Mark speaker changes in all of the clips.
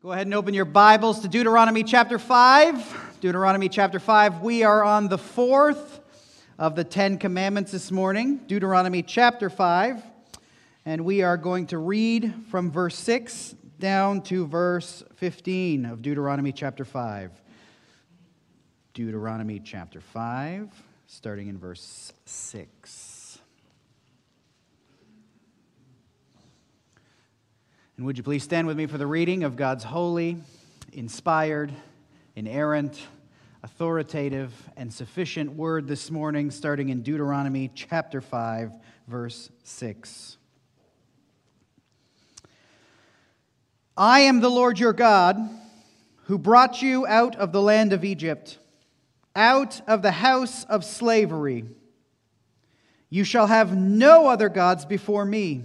Speaker 1: Go ahead and open your Bibles to Deuteronomy chapter 5. Deuteronomy chapter 5. We are on the fourth of the Ten Commandments this morning. Deuteronomy chapter 5. And we are going to read from verse 6 down to verse 15 of Deuteronomy chapter 5. Deuteronomy chapter 5, starting in verse 6. And would you please stand with me for the reading of God's holy, inspired, inerrant, authoritative, and sufficient word this morning, starting in Deuteronomy chapter 5, verse 6. I am the Lord your God, who brought you out of the land of Egypt, out of the house of slavery. You shall have no other gods before me.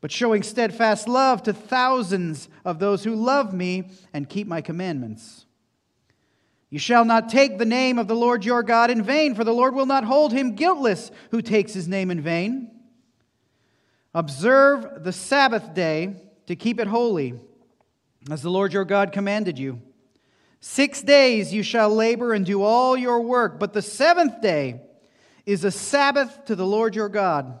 Speaker 1: but showing steadfast love to thousands of those who love me and keep my commandments. You shall not take the name of the Lord your God in vain, for the Lord will not hold him guiltless who takes his name in vain. Observe the Sabbath day to keep it holy, as the Lord your God commanded you. Six days you shall labor and do all your work, but the seventh day is a Sabbath to the Lord your God.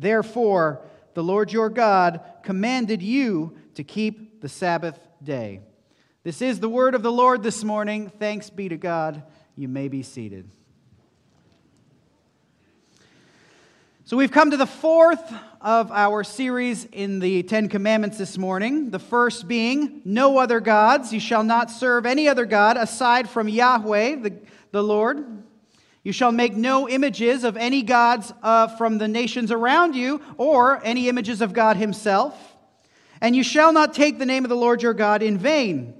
Speaker 1: Therefore, the Lord your God commanded you to keep the Sabbath day. This is the word of the Lord this morning. Thanks be to God. You may be seated. So, we've come to the fourth of our series in the Ten Commandments this morning. The first being, No other gods. You shall not serve any other God aside from Yahweh, the, the Lord. You shall make no images of any gods uh, from the nations around you, or any images of God Himself. And you shall not take the name of the Lord your God in vain.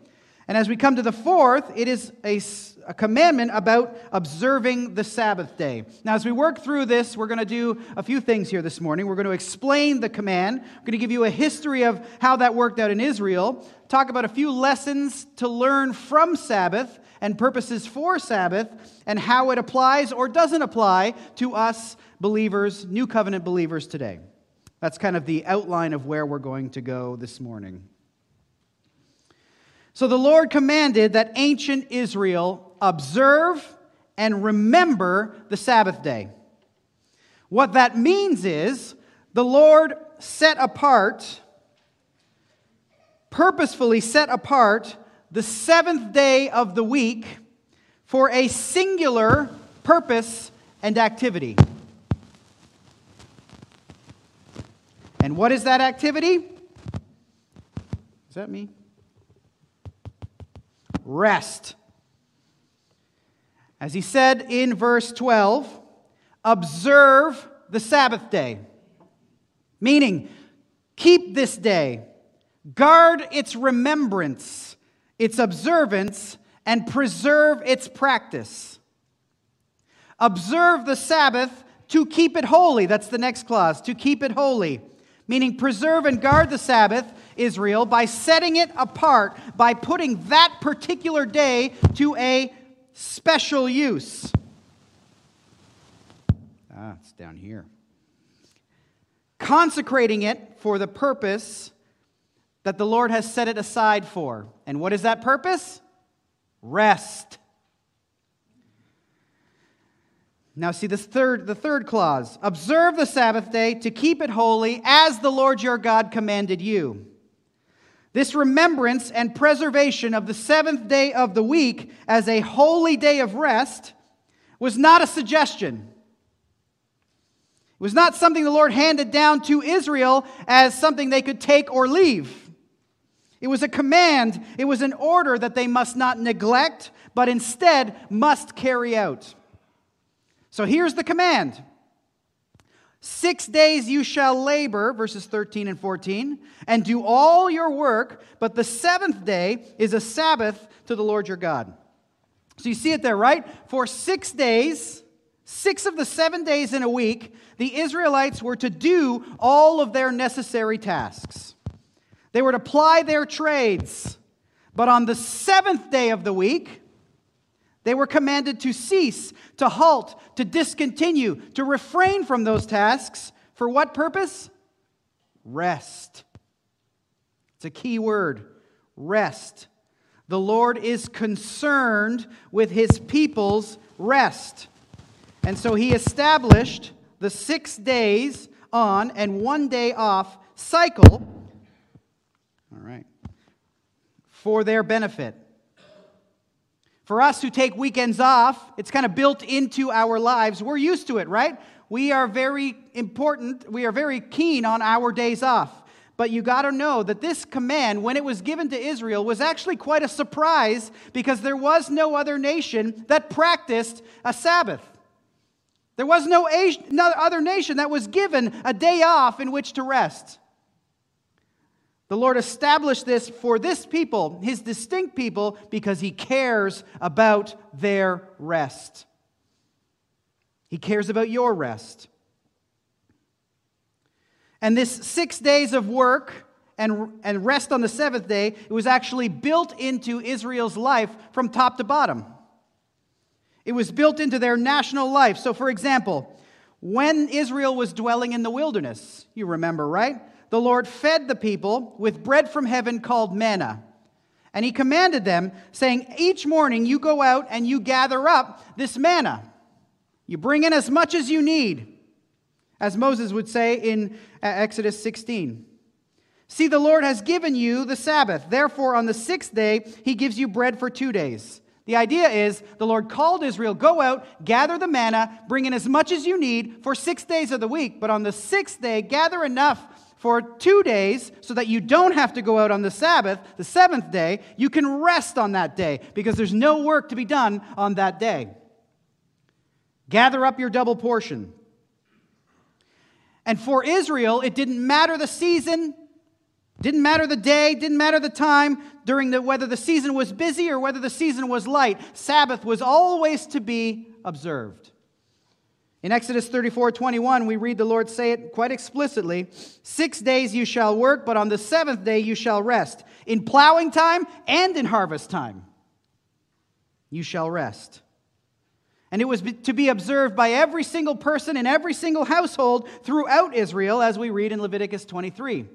Speaker 1: And as we come to the fourth, it is a, a commandment about observing the Sabbath day. Now, as we work through this, we're going to do a few things here this morning. We're going to explain the command, we're going to give you a history of how that worked out in Israel, talk about a few lessons to learn from Sabbath, and purposes for Sabbath and how it applies or doesn't apply to us believers, new covenant believers today. That's kind of the outline of where we're going to go this morning. So the Lord commanded that ancient Israel observe and remember the Sabbath day. What that means is the Lord set apart, purposefully set apart the seventh day of the week for a singular purpose and activity. And what is that activity? Is that me? Rest. As he said in verse 12, observe the Sabbath day. Meaning, keep this day, guard its remembrance its observance, and preserve its practice. Observe the Sabbath to keep it holy. That's the next clause, to keep it holy. Meaning, preserve and guard the Sabbath, Israel, by setting it apart, by putting that particular day to a special use. Ah, it's down here. Consecrating it for the purpose that the Lord has set it aside for. And what is that purpose? Rest. Now see this third the third clause. Observe the Sabbath day to keep it holy as the Lord your God commanded you. This remembrance and preservation of the seventh day of the week as a holy day of rest was not a suggestion. It was not something the Lord handed down to Israel as something they could take or leave. It was a command, it was an order that they must not neglect, but instead must carry out. So here's the command Six days you shall labor, verses 13 and 14, and do all your work, but the seventh day is a Sabbath to the Lord your God. So you see it there, right? For six days, six of the seven days in a week, the Israelites were to do all of their necessary tasks. They were to ply their trades. But on the seventh day of the week, they were commanded to cease, to halt, to discontinue, to refrain from those tasks. For what purpose? Rest. It's a key word rest. The Lord is concerned with his people's rest. And so he established the six days on and one day off cycle. All right. For their benefit. For us who take weekends off, it's kind of built into our lives. We're used to it, right? We are very important, we are very keen on our days off. But you got to know that this command, when it was given to Israel, was actually quite a surprise because there was no other nation that practiced a Sabbath. There was no other nation that was given a day off in which to rest. The Lord established this for this people, his distinct people, because he cares about their rest. He cares about your rest. And this six days of work and, and rest on the seventh day, it was actually built into Israel's life from top to bottom. It was built into their national life. So, for example, when Israel was dwelling in the wilderness, you remember, right? The Lord fed the people with bread from heaven called manna. And he commanded them, saying, Each morning you go out and you gather up this manna. You bring in as much as you need, as Moses would say in uh, Exodus 16. See, the Lord has given you the Sabbath. Therefore, on the sixth day, he gives you bread for two days. The idea is the Lord called Israel, go out, gather the manna, bring in as much as you need for six days of the week. But on the sixth day, gather enough for two days so that you don't have to go out on the Sabbath, the seventh day. You can rest on that day because there's no work to be done on that day. Gather up your double portion. And for Israel, it didn't matter the season, didn't matter the day, didn't matter the time, during the, whether the season was busy or whether the season was light. Sabbath was always to be observed. In Exodus 34 21, we read the Lord say it quite explicitly Six days you shall work, but on the seventh day you shall rest. In plowing time and in harvest time, you shall rest. And it was to be observed by every single person in every single household throughout Israel, as we read in Leviticus 23.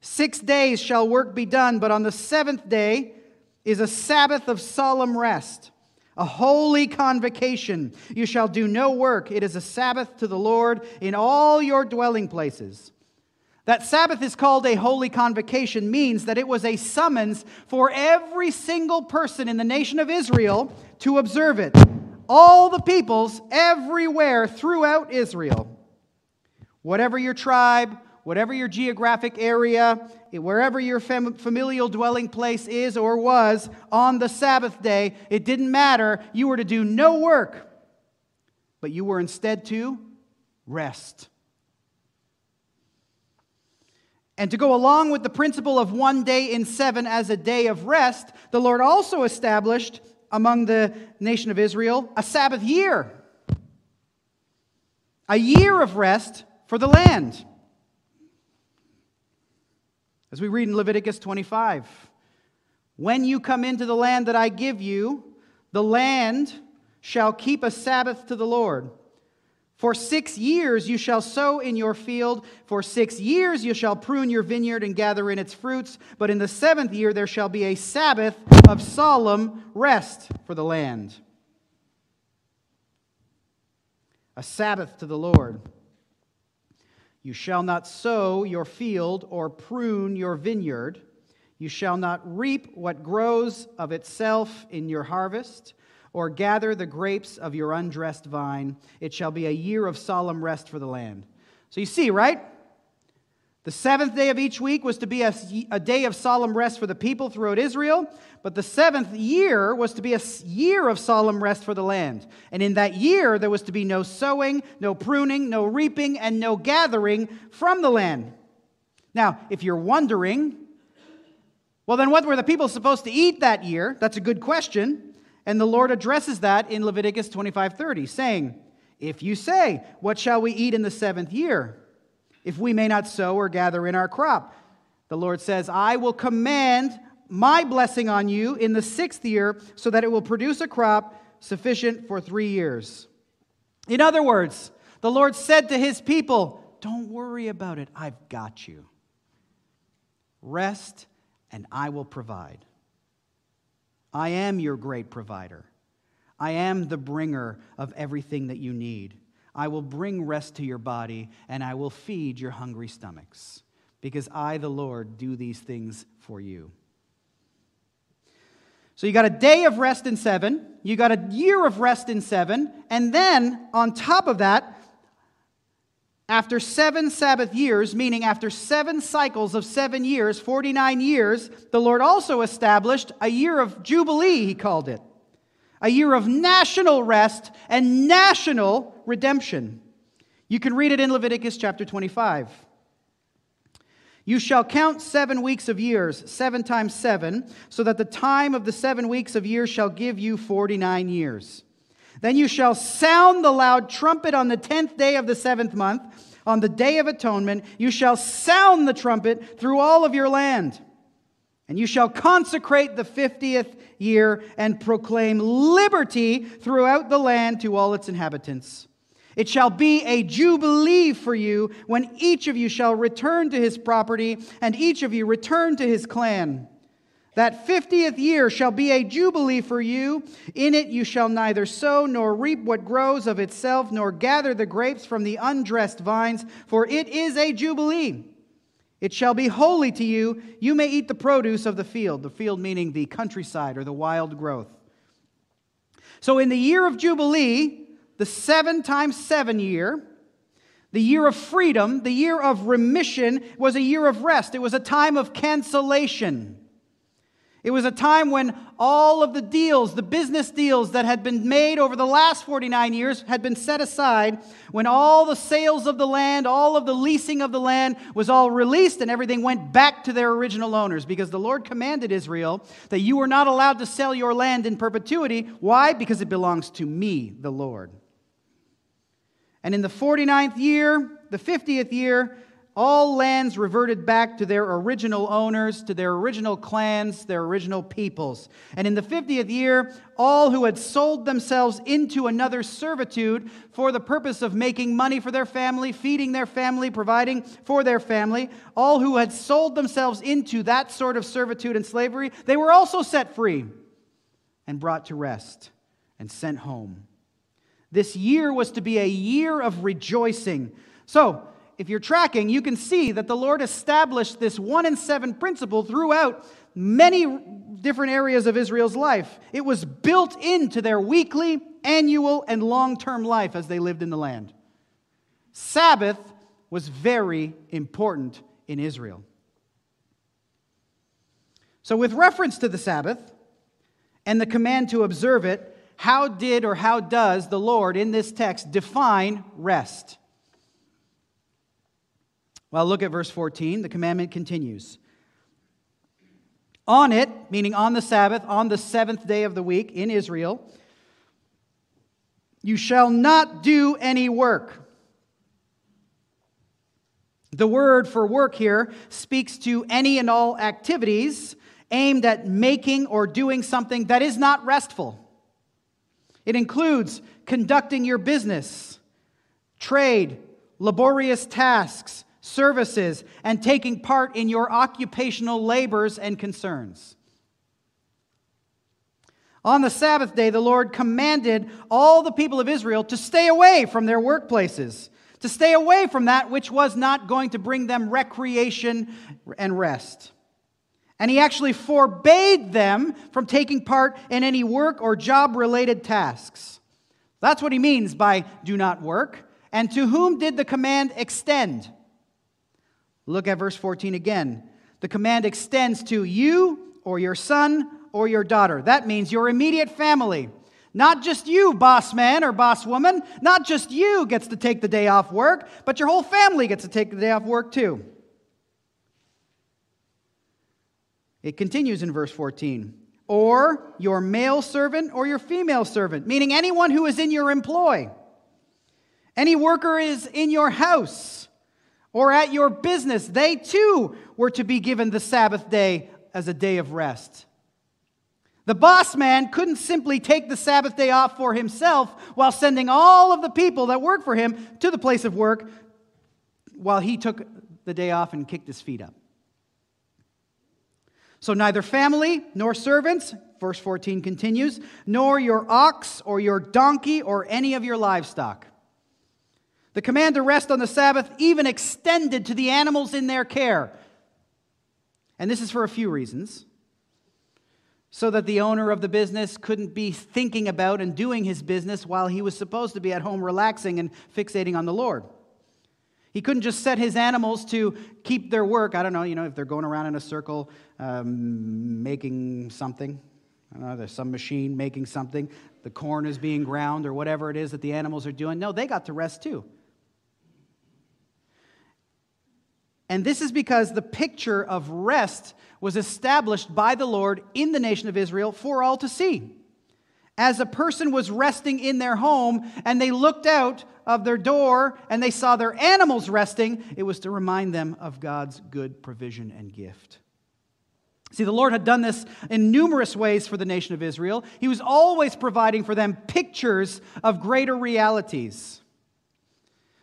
Speaker 1: Six days shall work be done, but on the seventh day is a Sabbath of solemn rest a holy convocation. You shall do no work. It is a Sabbath to the Lord in all your dwelling places. That Sabbath is called a holy convocation means that it was a summons for every single person in the nation of Israel to observe it. All the peoples everywhere throughout Israel. Whatever your tribe, whatever your geographic area, wherever your fam- familial dwelling place is or was on the Sabbath day, it didn't matter. You were to do no work, but you were instead to rest. And to go along with the principle of one day in seven as a day of rest, the Lord also established among the nation of Israel a Sabbath year. A year of rest for the land. As we read in Leviticus 25, when you come into the land that I give you, the land shall keep a Sabbath to the Lord. For six years you shall sow in your field. For six years you shall prune your vineyard and gather in its fruits. But in the seventh year there shall be a Sabbath of solemn rest for the land. A Sabbath to the Lord. You shall not sow your field or prune your vineyard. You shall not reap what grows of itself in your harvest, or gather the grapes of your undressed vine. It shall be a year of solemn rest for the land. So you see, right? The seventh day of each week was to be a, a, day of solemn rest for the people throughout Israel, but the seventh year was to be a year of solemn rest for the land. And in that year, there was to be no sowing, no pruning, no reaping, and no gathering from the land. Now, if you're wondering, well, then what were the people supposed to eat that year? That's a good question. And the Lord addresses that in Leviticus 25:30, saying, If you say, What shall we eat in the seventh year? If we may not sow or gather in our crop. The Lord says, I will command my blessing on you in the sixth year, so that it will produce a crop sufficient for three years. In other words, the Lord said to his people, Don't worry about it, I've got you. Rest, and I will provide. I am your great provider. I am the bringer of everything that you need. I will bring rest to your body, and I will feed your hungry stomachs, because I, the Lord, do these things for you. So you got a day of rest in seven, you got a year of rest in seven, and then on top of that, after seven Sabbath years, meaning after seven cycles of seven years, 49 years, the Lord also established a year of Jubilee, he called it. A year of national rest and national redemption. You can read it in Leviticus chapter 25. You shall count seven weeks of years, seven times seven, so that the time of the seven weeks of years shall give you 49 years. Then you shall sound the loud trumpet on the tenth day of the seventh month. On the day of atonement, you shall sound the trumpet through all of your land. And you shall consecrate the fiftieth year and proclaim liberty throughout the land to all its inhabitants. It shall be a jubilee for you when each of you shall return to his property, and each of you return to his clan. That fiftieth year shall be a jubilee for you. In it you shall neither sow nor reap what grows of itself, nor gather the grapes from the undressed vines, for it is a jubilee. It shall be holy to you. You may eat the produce of the field, the field meaning the countryside or the wild growth. So, in the year of Jubilee, the seven times seven year, the year of freedom, the year of remission, was a year of rest. It was a time of cancellation. It was a time when all of the deals, the business deals that had been made over the last 49 years, had been set aside, when all the sales of the land, all of the leasing of the land was all released and everything went back to their original owners because the Lord commanded Israel that you were not allowed to sell your land in perpetuity. Why? Because it belongs to me, the Lord. And in the 49th year, the 50th year, all lands reverted back to their original owners, to their original clans, their original peoples. And in the 50th year, all who had sold themselves into another servitude for the purpose of making money for their family, feeding their family, providing for their family, all who had sold themselves into that sort of servitude and slavery, they were also set free and brought to rest and sent home. This year was to be a year of rejoicing. So, if you're tracking, you can see that the Lord established this one in seven principle throughout many different areas of Israel's life. It was built into their weekly, annual, and long term life as they lived in the land. Sabbath was very important in Israel. So, with reference to the Sabbath and the command to observe it, how did or how does the Lord in this text define rest? Well, look at verse 14. The commandment continues. On it, meaning on the Sabbath, on the seventh day of the week in Israel, you shall not do any work. The word for work here speaks to any and all activities aimed at making or doing something that is not restful. It includes conducting your business, trade, laborious tasks, services, and taking part in your occupational labors and concerns. On the Sabbath day, the Lord commanded all the people of Israel to stay away from their workplaces, to stay away from that which was not going to bring them recreation and rest. And he actually forbade them from taking part in any work or job related tasks. That's what he means by do not work. And to whom did the command extend? Look at verse 14 again. The command extends to you or your son or your daughter. That means your immediate family. Not just you, boss man or boss woman. Not just you gets to take the day off work, but your whole family gets to take the day off work too. It continues in verse 14. Or your male servant or your female servant, meaning anyone who is in your employ. Any worker is in your house or at your business, they too were to be given the Sabbath day as a day of rest. The boss man couldn't simply take the Sabbath day off for himself while sending all of the people that work for him to the place of work while he took the day off and kicked his feet up. So neither family nor servants, verse 14 continues, nor your ox or your donkey or any of your livestock. The command to rest on the Sabbath even extended to the animals in their care. And this is for a few reasons. So that the owner of the business couldn't be thinking about and doing his business while he was supposed to be at home relaxing and fixating on the Lord. He couldn't just set his animals to keep their work. I don't know, you know, if they're going around in a circle um, making something. I don't know, there's some machine making something. The corn is being ground or whatever it is that the animals are doing. No, they got to rest too. And this is because the picture of rest was established by the Lord in the nation of Israel for all to see. As a person was resting in their home and they looked out of their door and they saw their animals resting, it was to remind them of God's good provision and gift. See, the Lord had done this in numerous ways for the nation of Israel. He was always providing for them pictures of greater realities.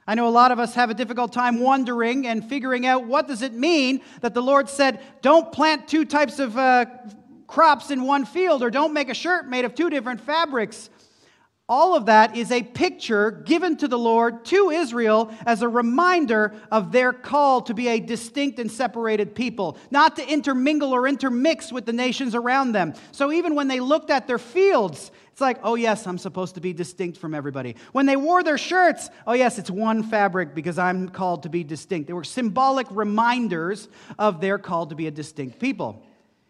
Speaker 1: I know a lot of us have a difficult time wondering and figuring out what does it mean that the Lord said, don't plant two types of uh, crops in one field or don't make a shirt made of two different fabrics. All of that is a picture given to the Lord to Israel as a reminder of their call to be a distinct and separated people, not to intermingle or intermix with the nations around them. So even when they looked at their fields, it's like, oh, yes, I'm supposed to be distinct from everybody. When they wore their shirts, oh, yes, it's one fabric because I'm called to be distinct. They were symbolic reminders of their call to be a distinct people.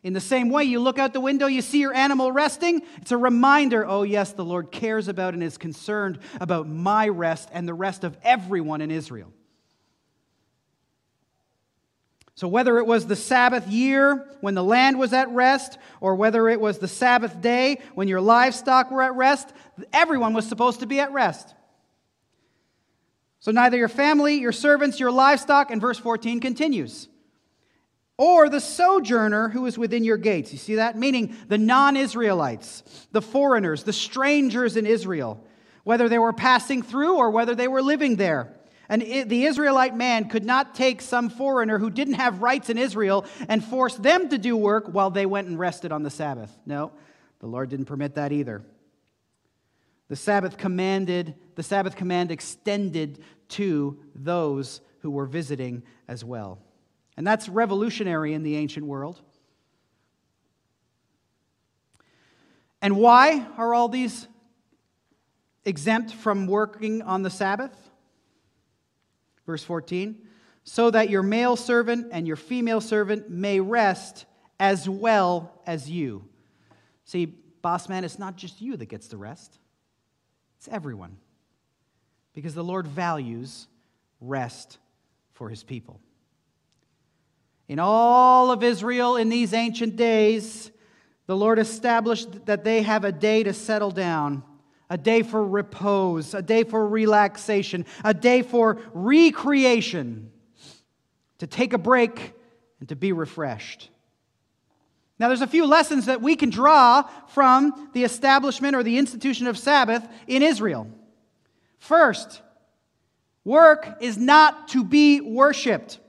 Speaker 1: In the same way, you look out the window, you see your animal resting. It's a reminder oh, yes, the Lord cares about and is concerned about my rest and the rest of everyone in Israel. So, whether it was the Sabbath year when the land was at rest, or whether it was the Sabbath day when your livestock were at rest, everyone was supposed to be at rest. So, neither your family, your servants, your livestock, and verse 14 continues or the sojourner who is within your gates. You see that? Meaning the non Israelites, the foreigners, the strangers in Israel, whether they were passing through or whether they were living there. And the Israelite man could not take some foreigner who didn't have rights in Israel and force them to do work while they went and rested on the Sabbath. No, the Lord didn't permit that either. The Sabbath commanded, the Sabbath command extended to those who were visiting as well. And that's revolutionary in the ancient world. And why are all these exempt from working on the Sabbath? Verse 14 so that your male servant and your female servant may rest as well as you. See, boss man, it's not just you that gets the rest, it's everyone. Because the Lord values rest for his people. In all of Israel in these ancient days, the Lord established that they have a day to settle down, a day for repose, a day for relaxation, a day for recreation, to take a break and to be refreshed. Now, there's a few lessons that we can draw from the establishment or the institution of Sabbath in Israel. First, work is not to be worshiped.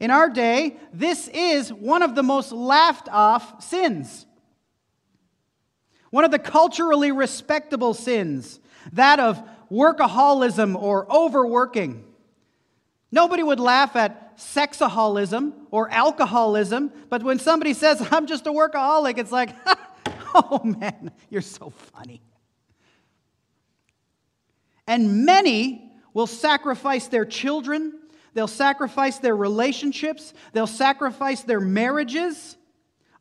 Speaker 1: In our day, this is one of the most laughed off sins. One of the culturally respectable sins, that of workaholism or overworking. Nobody would laugh at sexaholism or alcoholism, but when somebody says, I'm just a workaholic, it's like, oh man, you're so funny. And many will sacrifice their children, they'll sacrifice their relationships, they'll sacrifice their marriages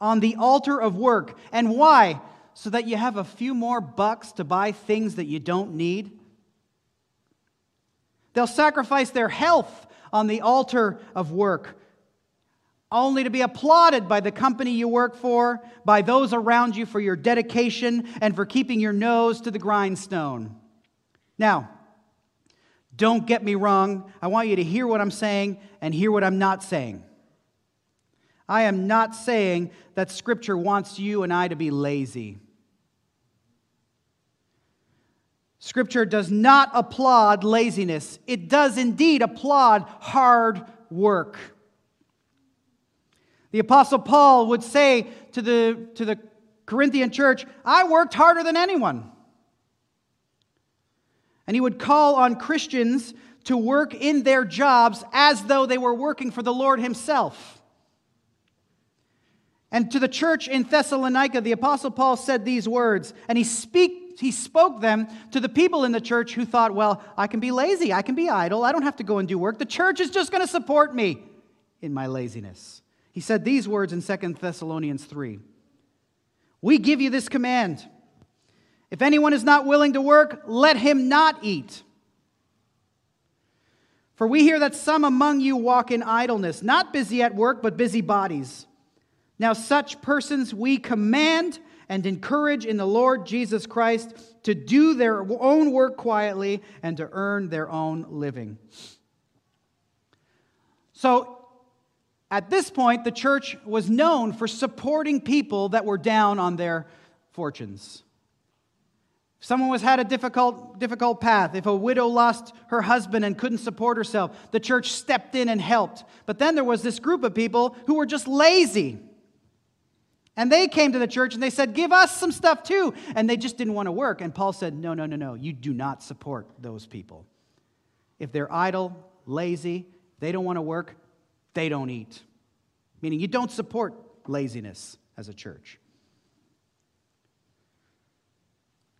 Speaker 1: on the altar of work. And why? So that you have a few more bucks to buy things that you don't need. They'll sacrifice their health on the altar of work, only to be applauded by the company you work for, by those around you for your dedication and for keeping your nose to the grindstone. Now, don't get me wrong. I want you to hear what I'm saying and hear what I'm not saying. I am not saying that Scripture wants you and I to be lazy. Scripture does not applaud laziness, it does indeed applaud hard work. The Apostle Paul would say to the, to the Corinthian church, I worked harder than anyone. And he would call on Christians to work in their jobs as though they were working for the Lord Himself. And to the church in Thessalonica, the Apostle Paul said these words, and he, speak, he spoke them to the people in the church who thought, well, I can be lazy, I can be idle, I don't have to go and do work. The church is just going to support me in my laziness. He said these words in 2 Thessalonians 3 We give you this command if anyone is not willing to work, let him not eat. For we hear that some among you walk in idleness, not busy at work, but busy bodies. Now, such persons we command and encourage in the Lord Jesus Christ to do their own work quietly and to earn their own living. So, at this point, the church was known for supporting people that were down on their fortunes someone was had a difficult difficult path if a widow lost her husband and couldn't support herself the church stepped in and helped. But then there was this group of people who were just lazy. And they came to the church and they said give us some stuff too. And they just didn't want to work. And paul said no no no no. You do not support those people. If they're idle lazy they don't want to work they don't eat. Meaning you don't support laziness as a church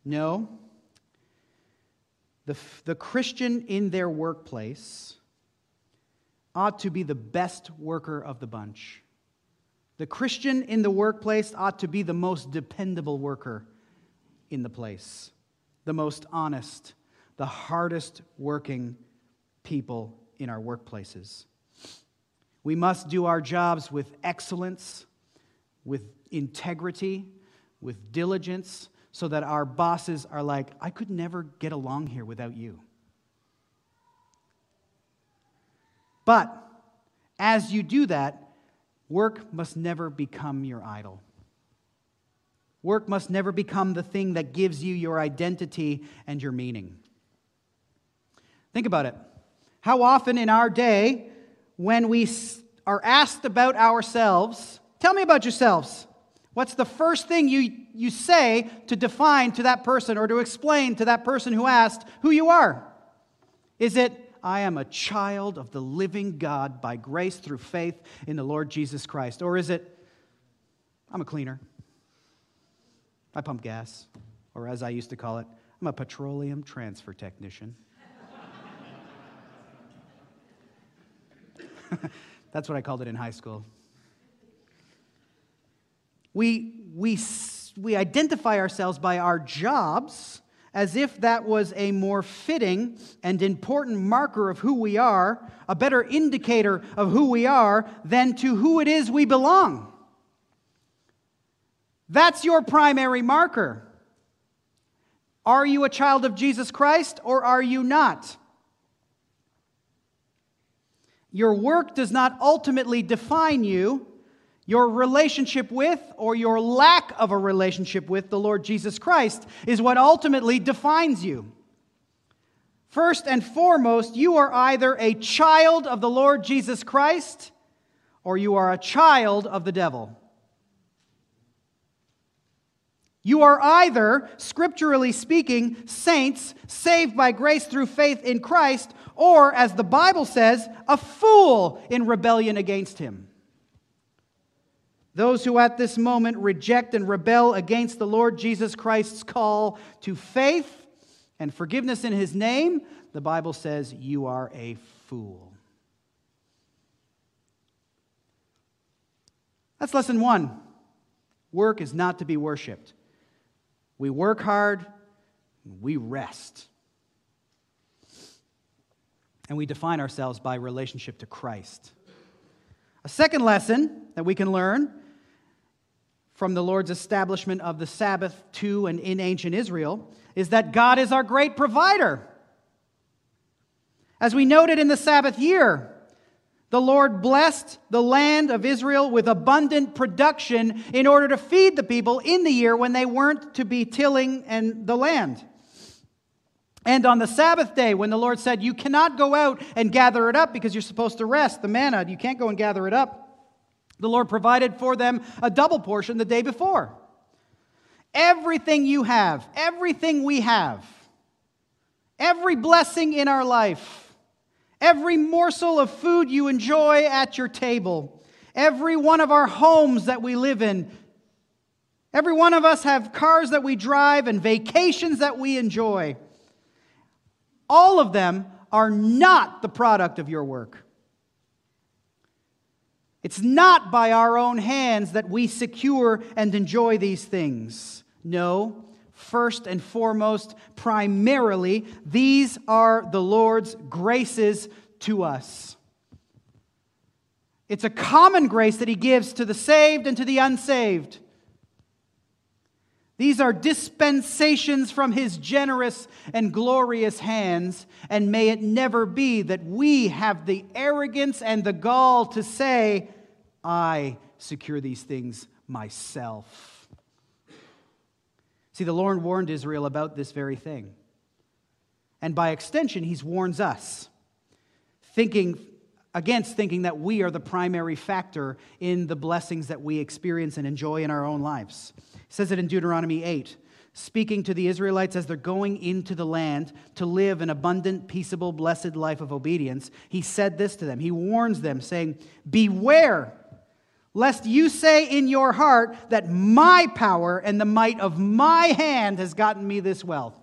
Speaker 1: No. The, the Christian in their workplace ought to be the best worker of the bunch. The Christian in the workplace ought to be the most dependable worker in the place, the most honest, the hardest working people in our workplaces. We must do our jobs with excellence, with integrity, with diligence, so that our bosses are like, I could never get along here without you. But as you do that, work must never become your idol. Work must never become the thing that gives you your identity and your meaning. Think about it. How often in our day, when we are asked about ourselves, tell me about yourselves. What's the first thing you, you say to define to that person or to explain to that person who asked who you are? Is it, I am a child of the living God by grace through faith in the Lord Jesus Christ? Or is it, I'm a cleaner, I pump gas, or as I used to call it, I'm a petroleum transfer technician? That's what I called it in high school. We, we, we identify ourselves by our jobs as if that was a more fitting and important marker of who we are, a better indicator of who we are than to who it is we belong. That's your primary marker. Are you a child of Jesus Christ or are you not? Your work does not ultimately define you your relationship with, or your lack of a relationship with, the Lord Jesus Christ is what ultimately defines you. First and foremost, you are either a child of the Lord Jesus Christ or you are a child of the devil. You are either, scripturally speaking, saints saved by grace through faith in Christ, or, as the Bible says, a fool in rebellion against him. Those who at this moment reject and rebel against the Lord Jesus Christ's call to faith and forgiveness in his name, the Bible says, you are a fool. That's lesson one. Work is not to be worshiped. We work hard, we rest. And we define ourselves by relationship to Christ. A second lesson that we can learn from the Lord's establishment of the Sabbath to and in ancient Israel is that God is our great provider. As we noted in the Sabbath year, the Lord blessed the land of Israel with abundant production in order to feed the people in the year when they weren't to be tilling and the land. And on the Sabbath day, when the Lord said, You cannot go out and gather it up because you're supposed to rest, the manna, you can't go and gather it up. The Lord provided for them a double portion the day before. Everything you have, everything we have, every blessing in our life, every morsel of food you enjoy at your table, every one of our homes that we live in. Every one of us have cars that we drive and vacations that we enjoy. All of them are not the product of your work. It's not by our own hands that we secure and enjoy these things. No, first and foremost, primarily, these are the Lord's graces to us. It's a common grace that He gives to the saved and to the unsaved. These are dispensations from His generous and glorious hands, and may it never be that we have the arrogance and the gall to say, I secure these things myself. See, the Lord warned Israel about this very thing. And by extension, he warns us, thinking against thinking that we are the primary factor in the blessings that we experience and enjoy in our own lives. He says it in Deuteronomy 8, speaking to the Israelites as they're going into the land to live an abundant, peaceable, blessed life of obedience. He said this to them. He warns them, saying, Beware lest you say in your heart that my power and the might of my hand has gotten me this wealth.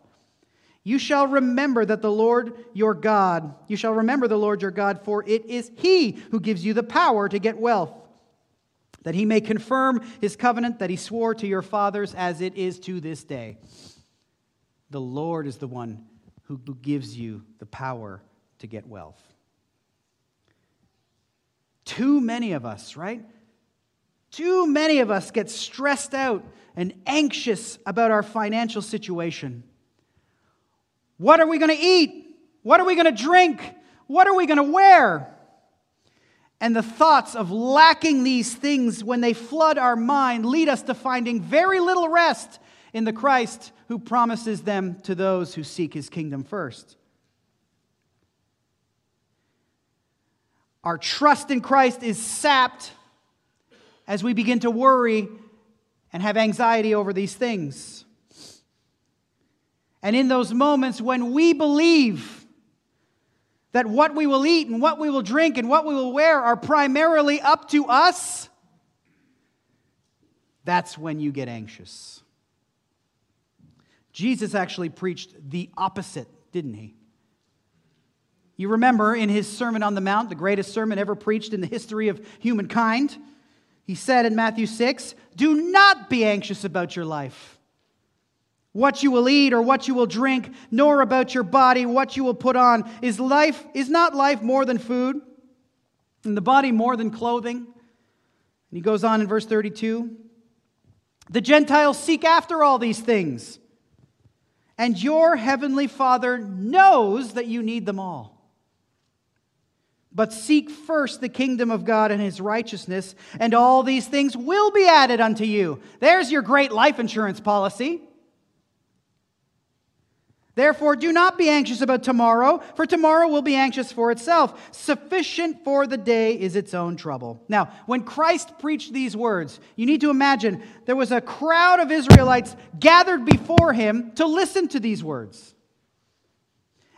Speaker 1: You shall remember that the Lord your God, you shall remember the Lord your God, for it is He who gives you the power to get wealth, that He may confirm His covenant that He swore to your fathers as it is to this day. The Lord is the one who gives you the power to get wealth. Too many of us, right? Too many of us get stressed out and anxious about our financial situation. What are we going to eat? What are we going to drink? What are we going to wear? And the thoughts of lacking these things when they flood our mind lead us to finding very little rest in the Christ who promises them to those who seek his kingdom first. Our trust in Christ is sapped as we begin to worry and have anxiety over these things. And in those moments when we believe that what we will eat and what we will drink and what we will wear are primarily up to us, that's when you get anxious. Jesus actually preached the opposite, didn't he? You remember in his Sermon on the Mount, the greatest sermon ever preached in the history of humankind, he said in Matthew 6 Do not be anxious about your life, what you will eat or what you will drink, nor about your body, what you will put on. Is, life, is not life more than food, and the body more than clothing? And he goes on in verse 32 The Gentiles seek after all these things, and your heavenly Father knows that you need them all. But seek first the kingdom of God and his righteousness, and all these things will be added unto you. There's your great life insurance policy. Therefore, do not be anxious about tomorrow, for tomorrow will be anxious for itself. Sufficient for the day is its own trouble. Now, when Christ preached these words, you need to imagine there was a crowd of Israelites gathered before him to listen to these words.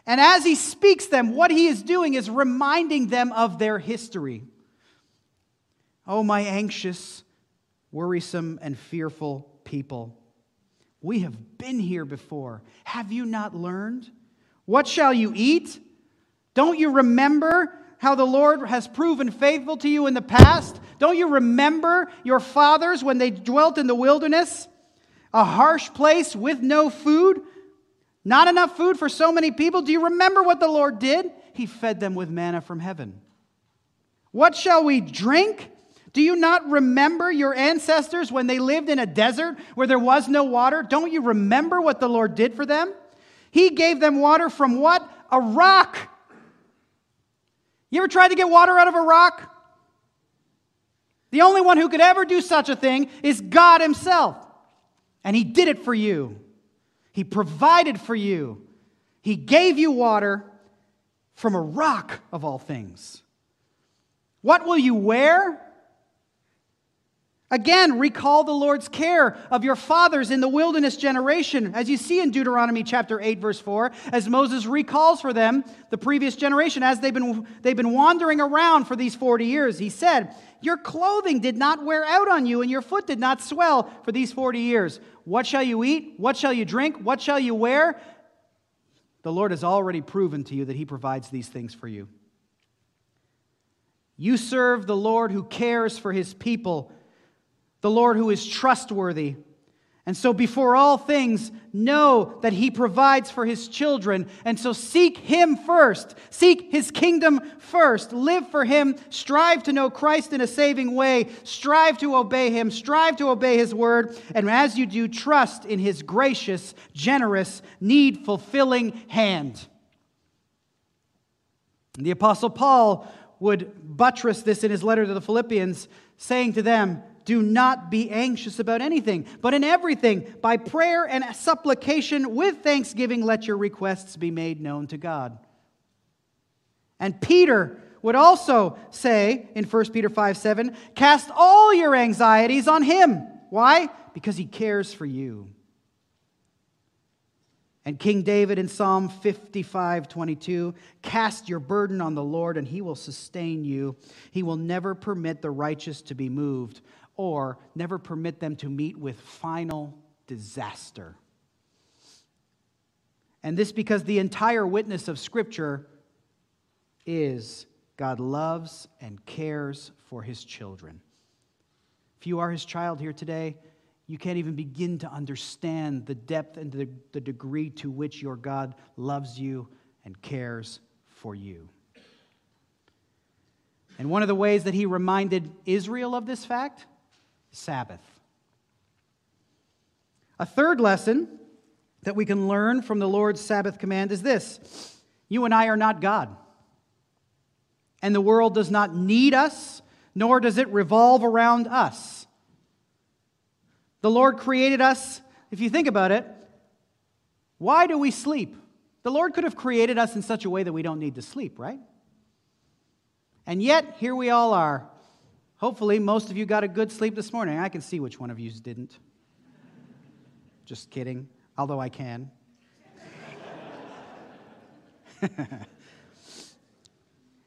Speaker 1: And as he speaks them, what he is doing is reminding them of their history. Oh, my anxious, worrisome, and fearful people. We have been here before. Have you not learned? What shall you eat? Don't you remember how the Lord has proven faithful to you in the past? Don't you remember your fathers when they dwelt in the wilderness? A harsh place with no food? Not enough food for so many people? Do you remember what the Lord did? He fed them with manna from heaven. What shall we drink? Do you not remember your ancestors when they lived in a desert where there was no water? Don't you remember what the Lord did for them? He gave them water from what? A rock. You ever tried to get water out of a rock? The only one who could ever do such a thing is God Himself. And He did it for you. He provided for you. He gave you water from a rock of all things. What will you wear? Again, recall the Lord's care of your fathers in the wilderness generation, as you see in Deuteronomy chapter 8, verse 4, as Moses recalls for them the previous generation as they've been, they've been wandering around for these 40 years. He said, Your clothing did not wear out on you, and your foot did not swell for these 40 years. What shall you eat? What shall you drink? What shall you wear? The Lord has already proven to you that He provides these things for you. You serve the Lord who cares for His people the Lord who is trustworthy. And so, before all things, know that He provides for His children. And so, seek Him first. Seek His kingdom first. Live for Him. Strive to know Christ in a saving way. Strive to obey Him. Strive to obey His word. And as you do, trust in His gracious, generous, need fulfilling hand. The Apostle Paul would buttress this in his letter to the Philippians, saying to them, do not be anxious about anything, but in everything, by prayer and supplication with thanksgiving, let your requests be made known to God. And Peter would also say in 1 Peter 5 7, cast all your anxieties on him. Why? Because he cares for you. And King David in Psalm 55 22, cast your burden on the Lord, and he will sustain you. He will never permit the righteous to be moved or never permit them to meet with final disaster. And this because the entire witness of Scripture is God loves and cares for his children. If you are his child here today, you can't even begin to understand the depth and the, degree to which your God loves you and cares for you. And one of the ways that he reminded Israel of this fact Sabbath. A third lesson that we can learn from the Lord's Sabbath command is this You and I are not God. And the world does not need us, nor does it revolve around us. The Lord created us, if you think about it, why do we sleep? The Lord could have created us in such a way that we don't need to sleep, right? And yet, here we all are, Hopefully, most of you got a good sleep this morning. I can see which one of you didn't. Just kidding, although I can.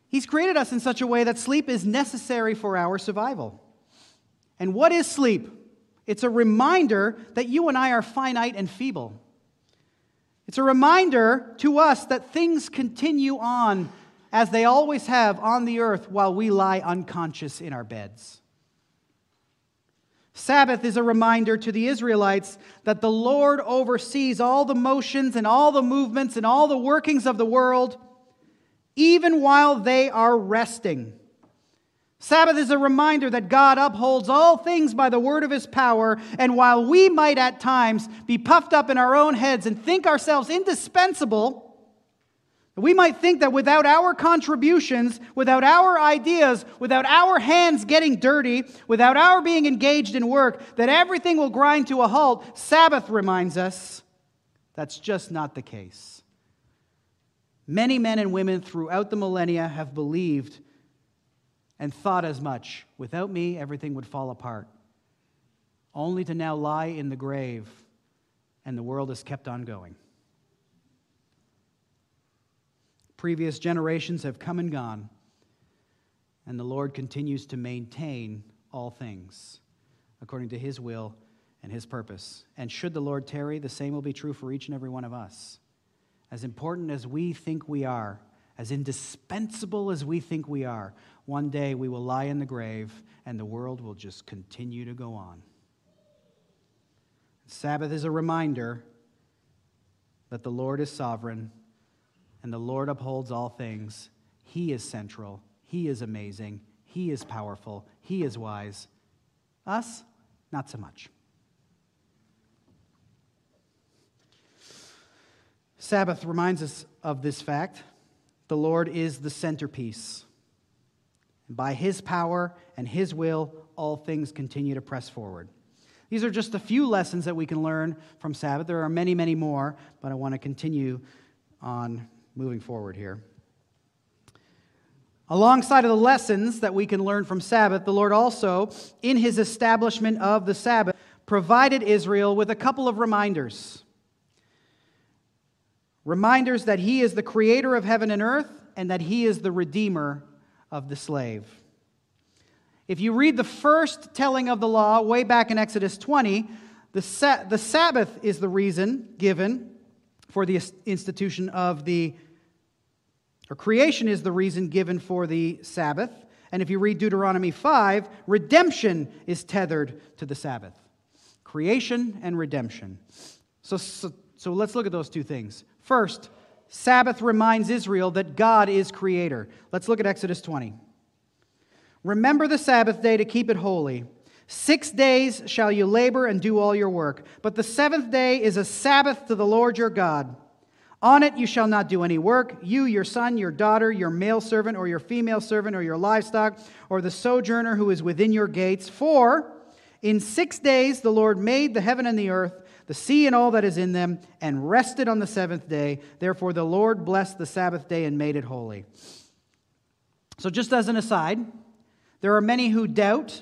Speaker 1: He's created us in such a way that sleep is necessary for our survival. And what is sleep? It's a reminder that you and I are finite and feeble. It's a reminder to us that things continue on as they always have on the earth while we lie unconscious in our beds. Sabbath is a reminder to the Israelites that the Lord oversees all the motions and all the movements and all the workings of the world, even while they are resting. Sabbath is a reminder that God upholds all things by the word of his power, and while we might at times be puffed up in our own heads and think ourselves indispensable, we might think that without our contributions, without our ideas, without our hands getting dirty, without our being engaged in work, that everything will grind to a halt. Sabbath reminds us That's just not the case. Many men and women throughout the millennia have believed and thought as much. Without me, everything would fall apart. Only to now lie in the grave, and the world has kept on going. Previous generations have come and gone, and the Lord continues to maintain all things according to his will and his purpose. And should the Lord tarry, the same will be true for each and every one of us. As important as we think we are, as indispensable as we think we are, one day we will lie in the grave and the world will just continue to go on. Sabbath is a reminder that the Lord is sovereign and the Lord upholds all things. He is central, He is amazing, He is powerful, He is wise. Us, not so much. Sabbath reminds us of this fact. The Lord is the centerpiece. And by His power and His will, all things continue to press forward. These are just a few lessons that we can learn from Sabbath. There are many, many more, but I want to continue on moving forward here. Alongside of the lessons that we can learn from Sabbath, the Lord also, in his establishment of the Sabbath, provided Israel with a couple of reminders reminders that he is the creator of heaven and earth and that he is the redeemer of the slave. If you read the first telling of the law way back in Exodus 20, the, sa- the Sabbath is the reason given for the institution of the, or creation is the reason given for the Sabbath. And if you read Deuteronomy 5, redemption is tethered to the Sabbath. Creation and redemption. So, so, so let's look at those two things. First, Sabbath reminds Israel that God is creator. Let's look at Exodus 20. Remember the Sabbath day to keep it holy. Six days shall you labor and do all your work, but the seventh day is a Sabbath to the Lord your God. On it you shall not do any work, you, your son, your daughter, your male servant, or your female servant, or your livestock, or the sojourner who is within your gates. For in six days the Lord made the heaven and the earth the sea and all that is in them, and rested on the seventh day. Therefore, the Lord blessed the Sabbath day and made it holy. So, just as an aside, there are many who doubt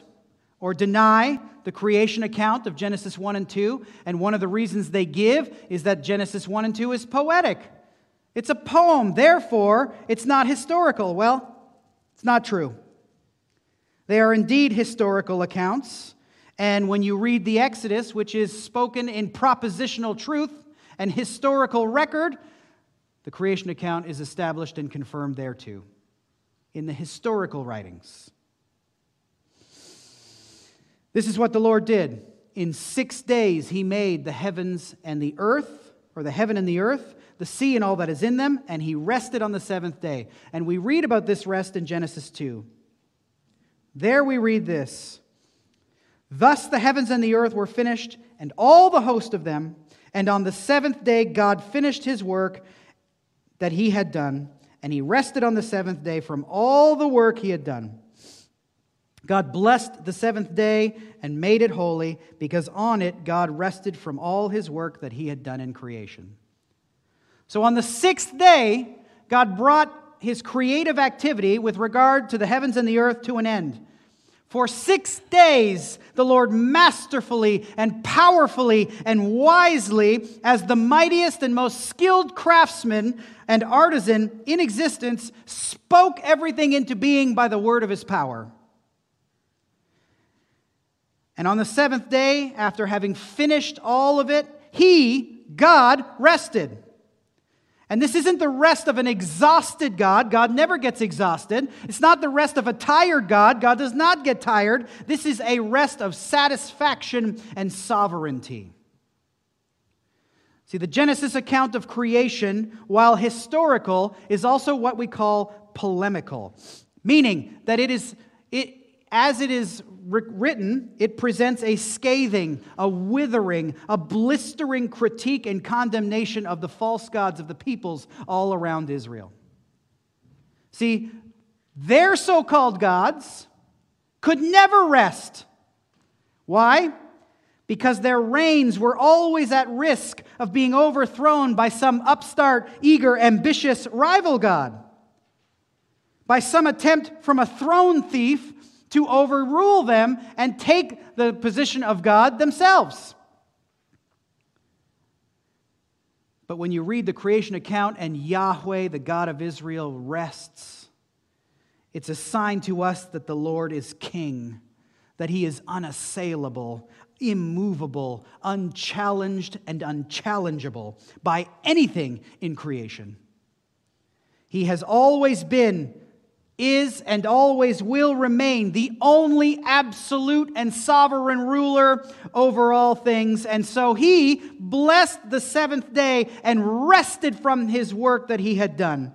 Speaker 1: or deny the creation account of Genesis 1 and 2, and one of the reasons they give is that Genesis 1 and 2 is poetic. It's a poem, therefore, it's not historical. Well, it's not true. They are indeed historical accounts. And when you read the Exodus, which is spoken in propositional truth and historical record, the creation account is established and confirmed there too, in the historical writings. This is what the Lord did. In six days, He made the heavens and the earth, or the heaven and the earth, the sea and all that is in them, and He rested on the seventh day. And we read about this rest in Genesis 2. There we read this. Thus the heavens and the earth were finished, and all the host of them. And on the seventh day, God finished his work that he had done, and he rested on the seventh day from all the work he had done. God blessed the seventh day and made it holy, because on it God rested from all his work that he had done in creation. So on the sixth day, God brought his creative activity with regard to the heavens and the earth to an end. For six days, the Lord masterfully and powerfully and wisely, as the mightiest and most skilled craftsman and artisan in existence, spoke everything into being by the word of his power. And on the seventh day, after having finished all of it, he, God, rested. And this isn't the rest of an exhausted God. God never gets exhausted. It's not the rest of a tired God. God does not get tired. This is a rest of satisfaction and sovereignty. See, the Genesis account of creation, while historical, is also what we call polemical, meaning that it is, it, as it is written, it presents a scathing, a withering, a blistering critique and condemnation of the false gods of the peoples all around Israel. See, their so called gods could never rest. Why? because their reigns were always at risk of being overthrown by some upstart, eager, ambitious rival god, by some attempt from a throne thief to overrule them and take the position of God themselves. But when you read the creation account and Yahweh, the God of Israel, rests, it's a sign to us that the Lord is king, that he is unassailable, immovable, unchallenged, and unchallengeable by anything in creation. He has always been, is, and always will remain the only absolute and sovereign ruler over all things. And so he blessed the seventh day and rested from his work that he had done.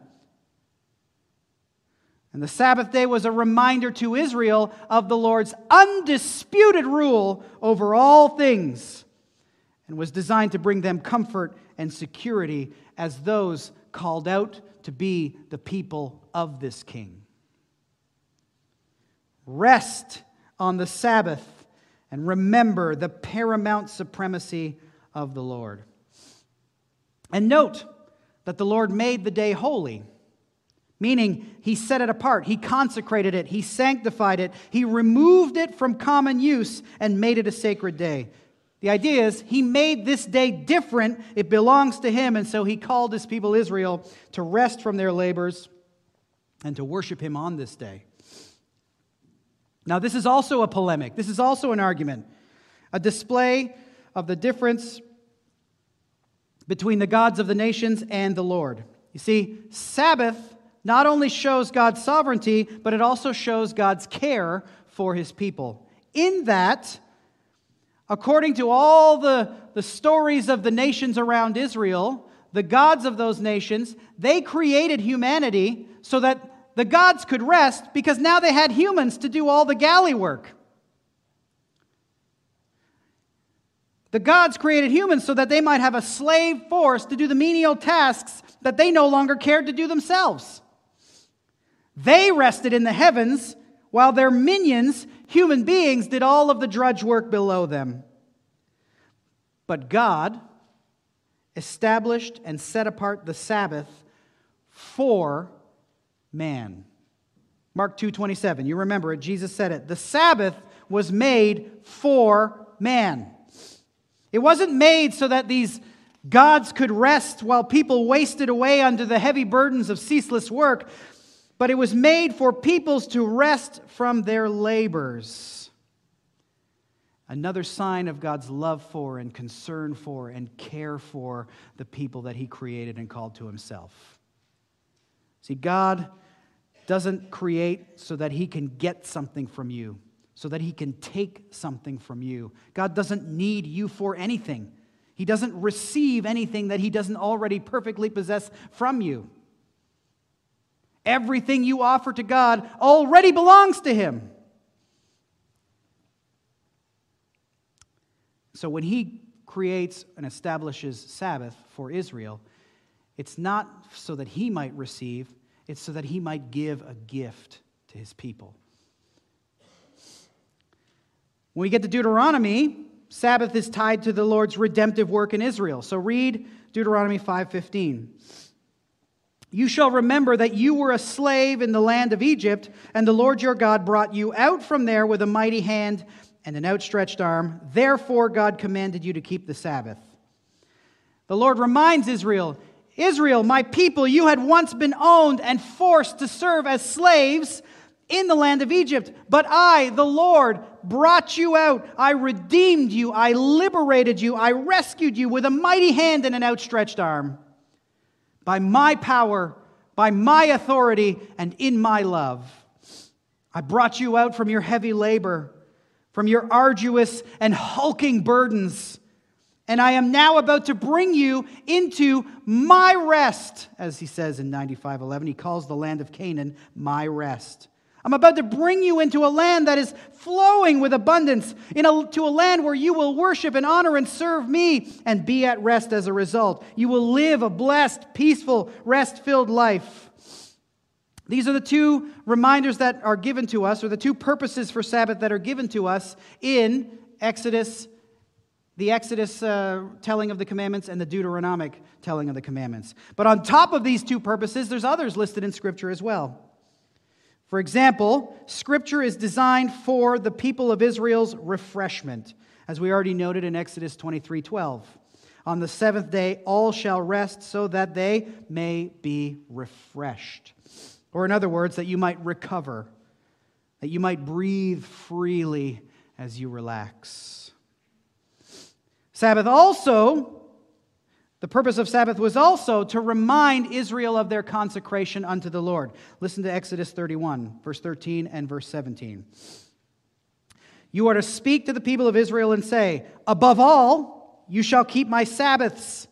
Speaker 1: And the Sabbath day was a reminder to Israel of the Lord's undisputed rule over all things and was designed to bring them comfort and security as those called out to be the people of this king. Rest on the Sabbath and remember the paramount supremacy of the Lord. And note that the Lord made the day holy meaning he set it apart, he consecrated it, he sanctified it, he removed it from common use and made it a sacred day. The idea is he made this day different. It belongs to him, and so he called his people Israel to rest from their labors and to worship him on this day. Now, this is also a polemic. This is also an argument, a display of the difference between the gods of the nations and the Lord. You see, Sabbath not only shows God's sovereignty, but it also shows God's care for his people. In that, according to all the, the stories of the nations around Israel, the gods of those nations, they created humanity so that the gods could rest because now they had humans to do all the galley work. The gods created humans so that they might have a slave force to do the menial tasks that they no longer cared to do themselves. They rested in the heavens while their minions, human beings, did all of the drudge work below them. But God established and set apart the Sabbath for man. Mark 2:27. You remember it, Jesus said it. The Sabbath was made for man. It wasn't made so that these gods could rest while people wasted away under the heavy burdens of ceaseless work but it was made for peoples to rest from their labors. Another sign of God's love for and concern for and care for the people that He created and called to Himself. See, God doesn't create so that He can get something from you, so that He can take something from you. God doesn't need you for anything, He doesn't receive anything that He doesn't already perfectly possess from you. Everything you offer to God already belongs to Him. So when He creates and establishes Sabbath for Israel, it's not so that He might receive, it's so that He might give a gift to His people. When we get to Deuteronomy, Sabbath is tied to the Lord's redemptive work in Israel. So read Deuteronomy 5:15. You shall remember that you were a slave in the land of Egypt, and the Lord your God brought you out from there with a mighty hand and an outstretched arm. Therefore, God commanded you to keep the Sabbath. The Lord reminds Israel Israel, my people, you had once been owned and forced to serve as slaves in the land of Egypt. But I, the Lord, brought you out. I redeemed you. I liberated you. I rescued you with a mighty hand and an outstretched arm by my power, by my authority, and in my love. I brought you out from your heavy labor, from your arduous and hulking burdens. And I am now about to bring you into my rest, as he says in 95:11. He calls the land of Canaan my rest. I'm about to bring you into a land that is flowing with abundance, into a land where you will worship and honor and serve me and be at rest as a result. You will live a blessed, peaceful, rest filled life. These are the two reminders that are given to us, or the two purposes for Sabbath that are given to us in Exodus the Exodus uh, telling of the commandments and the Deuteronomic telling of the commandments. But on top of these two purposes, there's others listed in Scripture as well. For example, Scripture is designed for the people of Israel's refreshment, as we already noted in Exodus 23 12. On the seventh day, all shall rest so that they may be refreshed. Or, in other words, that you might recover, that you might breathe freely as you relax. Sabbath also, the purpose of Sabbath was also to remind Israel of their consecration unto the Lord. Listen to Exodus 31, verse 13 and verse 17. You are to speak to the people of Israel and say, Above all, you shall keep my Sabbaths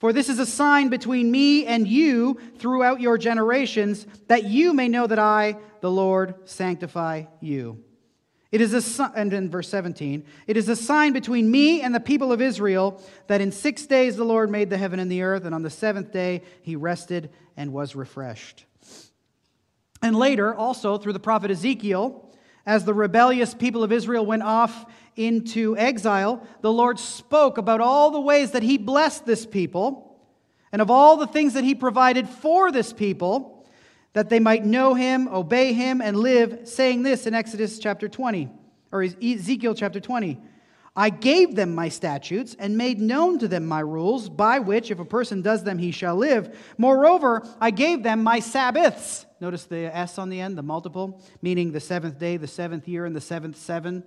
Speaker 1: for this is a sign between me and you throughout your generations, that you may know that I, the Lord, sanctify you. It is a and in verse 17, it is a sign between me and the people of Israel that in six days the Lord made the heaven and the earth, and on the seventh day he rested and was refreshed. And later, also through the prophet Ezekiel, as the rebellious people of Israel went off into exile, the Lord spoke about all the ways that He blessed this people and of all the things that He provided for this people that they might know Him, obey Him, and live, saying this in Exodus chapter 20, or Ezekiel chapter 20. I gave them my statutes and made known to them my rules, by which, if a person does them, he shall live. Moreover, I gave them my Sabbaths. Notice the S on the end, the multiple, meaning the seventh day, the seventh year, and the seventh seven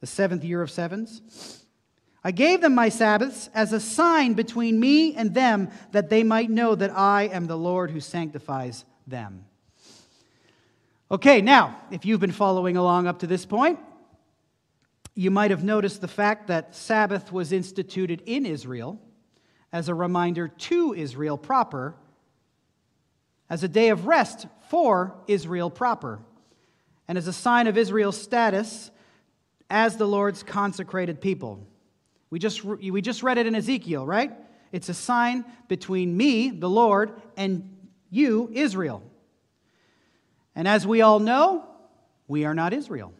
Speaker 1: the seventh year of sevens. I gave them my Sabbaths as a sign between me and them, that they might know that I am the Lord who sanctifies them. Okay, now, if you've been following along up to this point, you might have noticed the fact that Sabbath was instituted in Israel as a reminder to Israel proper, as a day of rest for Israel proper, and as a sign of Israel's status as the Lord's consecrated people. We just, we just read it in Ezekiel, right? It's a sign between me, the Lord, and you, Israel. And as we all know, we are not Israel.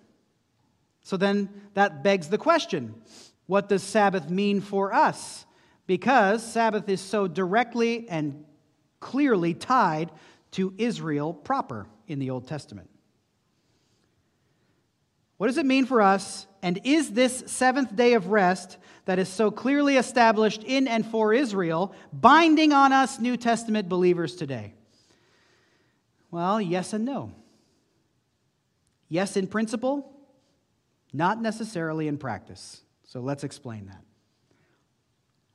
Speaker 1: So then that begs the question what does Sabbath mean for us? Because Sabbath is so directly and clearly tied to Israel proper in the Old Testament. What does it mean for us? And is this seventh day of rest that is so clearly established in and for Israel binding on us New Testament believers today? Well, yes and no. Yes, in principle, not necessarily in practice. So let's explain that.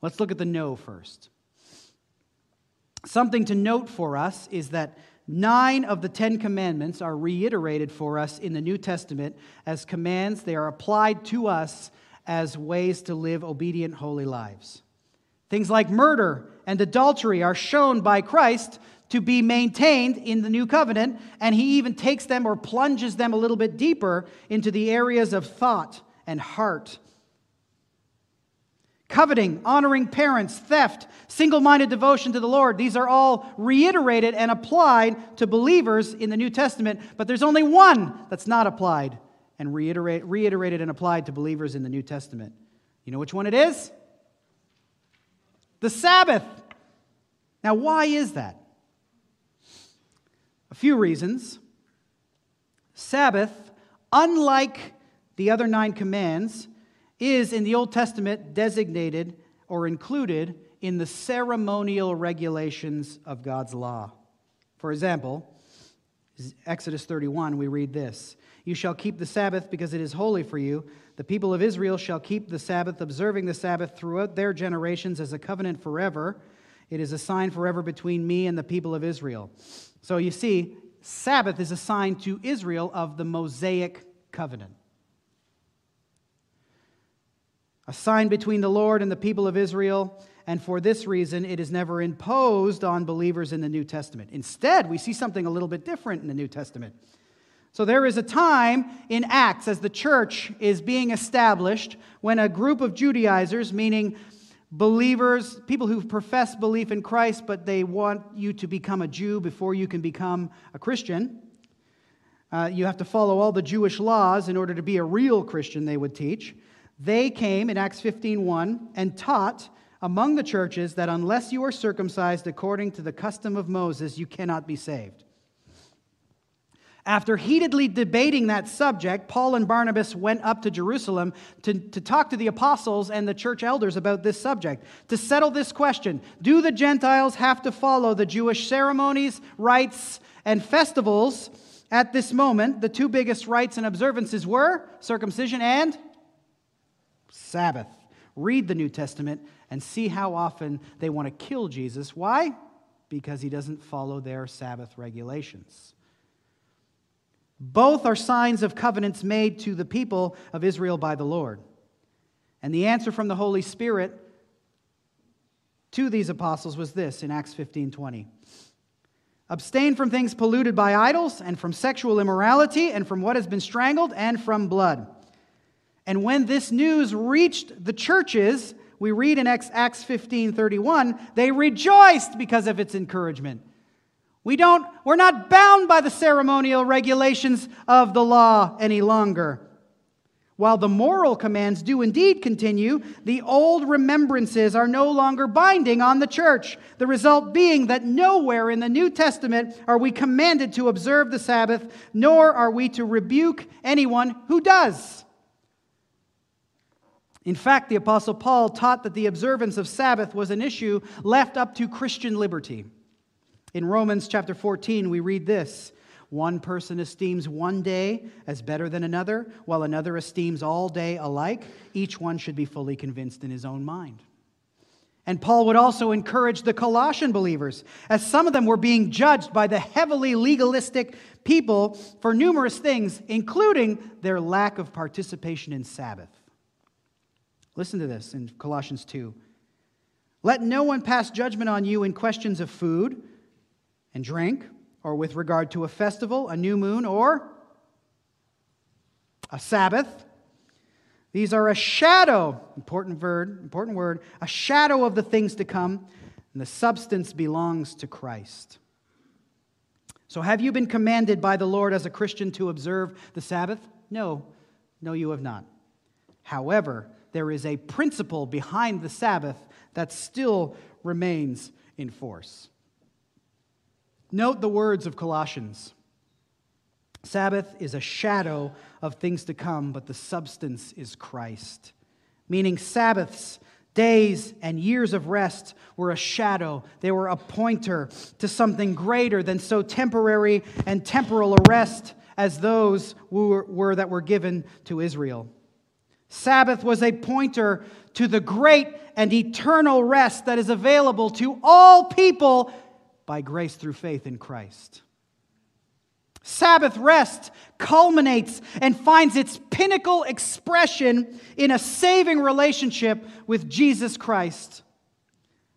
Speaker 1: Let's look at the no first. Something to note for us is that Nine of the Ten Commandments are reiterated for us in the New Testament as commands. They are applied to us as ways to live obedient, holy lives. Things like murder and adultery are shown by Christ to be maintained in the new covenant, and he even takes them or plunges them a little bit deeper into the areas of thought and heart Coveting, honoring parents, theft, single minded devotion to the Lord, these are all reiterated and applied to believers in the New Testament, but there's only one that's not applied and reiterate, reiterated and applied to believers in the New Testament. You know which one it is? The Sabbath. Now, why is that? Few reasons. Sabbath, unlike the other nine commands, is in the Old Testament designated or included in the ceremonial regulations of God's law. For example, Exodus 31, we read this You shall keep the Sabbath because it is holy for you. The people of Israel shall keep the Sabbath, observing the Sabbath throughout their generations as a covenant forever. It is a sign forever between me and the people of Israel. So you see, Sabbath is a sign to Israel of the Mosaic covenant a sign between the Lord and the people of Israel, and for this reason it is never imposed on believers in the New Testament. Instead, we see something a little bit different in the New Testament. So there is a time in Acts as the church is being established when a group of Judaizers, meaning believers, people who profess belief in Christ, but they want you to become a Jew before you can become a Christian. Uh, you have to follow all the Jewish laws in order to be a real Christian, they would teach. They came in Acts 15:1 and taught among the churches that unless you are circumcised according to the custom of Moses, you cannot be saved. After heatedly debating that subject, Paul and Barnabas went up to Jerusalem to, to talk to the apostles and the church elders about this subject, to settle this question Do the Gentiles have to follow the Jewish ceremonies, rites, and festivals? At this moment, the two biggest rites and observances were circumcision and Sabbath. Read the New Testament and see how often they want to kill Jesus. Why? Because he doesn't follow their Sabbath regulations. Both are signs of covenants made to the people of Israel by the Lord. And the answer from the Holy Spirit to these apostles was this in Acts 15 20. Abstain from things polluted by idols, and from sexual immorality, and from what has been strangled, and from blood. And when this news reached the churches, we read in Acts 15 31, they rejoiced because of its encouragement. We don't, we're not bound by the ceremonial regulations of the law any longer. While the moral commands do indeed continue, the old remembrances are no longer binding on the church. The result being that nowhere in the New Testament are we commanded to observe the Sabbath, nor are we to rebuke anyone who does. In fact, the Apostle Paul taught that the observance of Sabbath was an issue left up to Christian liberty. In Romans chapter 14, we read this One person esteems one day as better than another, while another esteems all day alike. Each one should be fully convinced in his own mind. And Paul would also encourage the Colossian believers, as some of them were being judged by the heavily legalistic people for numerous things, including their lack of participation in Sabbath. Listen to this in Colossians 2. Let no one pass judgment on you in questions of food and drink, or with regard to a festival, a new moon, or a Sabbath. These are a shadow, important word, important word, a shadow of the things to come, and the substance belongs to Christ. So, have you been commanded by the Lord as a Christian to observe the Sabbath? No, no, you have not. However, there is a principle behind the Sabbath that still remains in force. Note the words of Colossians Sabbath is a shadow of things to come, but the substance is Christ. Meaning, Sabbaths, days, and years of rest were a shadow. They were a pointer to something greater than so temporary and temporal a rest as those were, were that were given to Israel. Sabbath was a pointer to the great and eternal rest that is available to all people by grace through faith in Christ. Sabbath rest culminates and finds its pinnacle expression in a saving relationship with Jesus Christ,